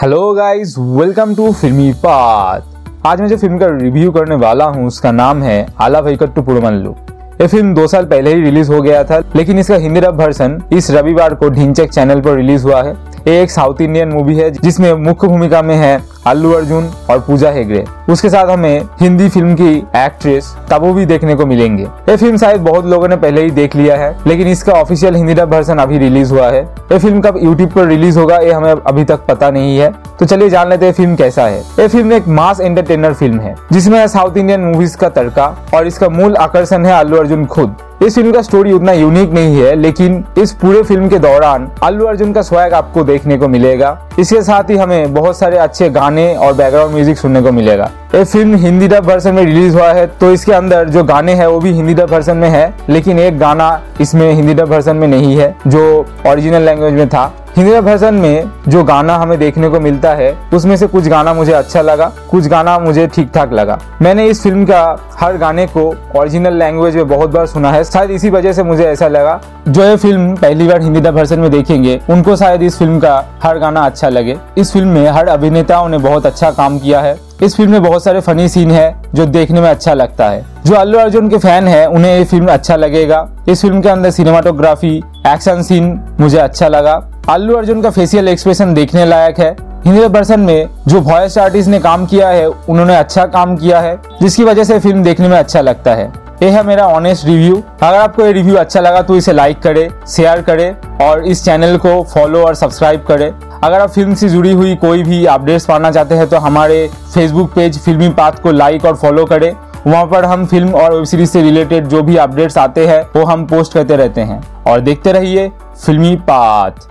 Hello guys welcome to Filmy Path आज मैं जो फ़िल्म का रिव्यू करने वाला हूँ, उसका नाम है आला वैकट्टू पुरमल्लू। ये फ़िल्म दो साल पहले ही रिलीज़ हो गया था, लेकिन इसका हिंदी रब वर्सन इस रविवार को ढिंचक चैनल पर रिलीज़ हुआ है। ये एक साउथ इंडियन मूवी है, जिसमें मुख्य भूमिका में है अल्लू अर्जुन और पूजा हेगड़े। उसके साथ हमें हिंदी फ़िल्म की एक्ट्रेस तबू भी देखने को मिलेंगे। ये फ़िल्म शायद बहुत लोगों ने पहले ही देख लिया है, लेकिन इसका ऑफिशियल हिंदी डब वर्सन अभी रिलीज़ हुआ है। ये फ़िल्म कब यूट्यूब पर रिलीज़ होगा, ये हमें अभी तक पता नहीं है। तो चलिए जान लेते हैं फ़िल्म कैसा है। ये फ़िल्म एक मास एंटरटेनर फ़िल्म है, जिसमें साउथ इंडियन मूवीज़ का तड़का और इसका मूल आकर्षण है अल्लू अर्जुन खुद। इस फ़िल्म का स्टोरी उतना यूनिक नहीं है, लेकिन इस पूरे फ़िल्म के दौरान अल्लू अर्जुन का स्वैग आपको देखने को मिलेगा। इसके साथ ही हमें बहुत सारे अच्छे गाने और बैकग्राउंड म्यूज़िक सुनने को मिलेगा। ये फ़िल्म हिंदी डब वर्सन में रिलीज़ हुआ है तो इसके अंदर जो गाने हैं वो भी हिंदी डब वर्सन में है, लेकिन एक गाना इसमें हिंदी डब वर्सन में नहीं है, जो ओरिजिनल लैंग्वेज में था। हिंदी वर्जन में जो गाना हमें देखने को मिलता है, उसमें से कुछ गाना मुझे अच्छा लगा, कुछ गाना मुझे ठीक ठाक लगा। मैंने इस फ़िल्म का हर गाने को ओरिजिनल लैंग्वेज में बहुत बार सुना है, शायद इसी वजह से मुझे ऐसा लगा। जो ये फ़िल्म पहली बार हिंदी डब वर्जन में देखेंगे, उनको शायद इस फ़िल्म का हर गाना अच्छा लगे। इस फ़िल्म में हर अभिनेताओं ने बहुत अच्छा काम किया है। इस फ़िल्म में बहुत सारे फनी सीन है, जो देखने में अच्छा लगता है। जो अल्लू अर्जुन के फ़ैन है, उन्हें ये फ़िल्म अच्छा लगेगा। इस फ़िल्म के अंदर सिनेमाटोग्राफी एक्शन सीन मुझे अच्छा लगा। अल्लू अर्जुन का फेसियल एक्सप्रेशन देखने लायक है। हिंदी वर्सन में जो वॉइस आर्टिस्ट ने काम किया है, उन्होंने अच्छा काम किया है, जिसकी वजह से फ़िल्म देखने में अच्छा लगता है। ये है मेरा ऑनेस्ट रिव्यू अगर आपको ये रिव्यू अच्छा लगा तो इसे लाइक करे शेयर करे और इस चैनल को फॉलो और सब्सक्राइब करे। अगर आप फ़िल्म से जुड़ी हुई कोई भी अपडेट्स पाना चाहते हैं तो हमारे फेसबुक पेज फिल्मी पाथ को लाइक और फॉलो करें। वहाँ पर हम फ़िल्म और वेब सीरीज़ से रिलेटेड जो भी अपडेट्स आते हैं, वो हम पोस्ट करते रहते हैं। और देखते रहिए फिल्मी पाथ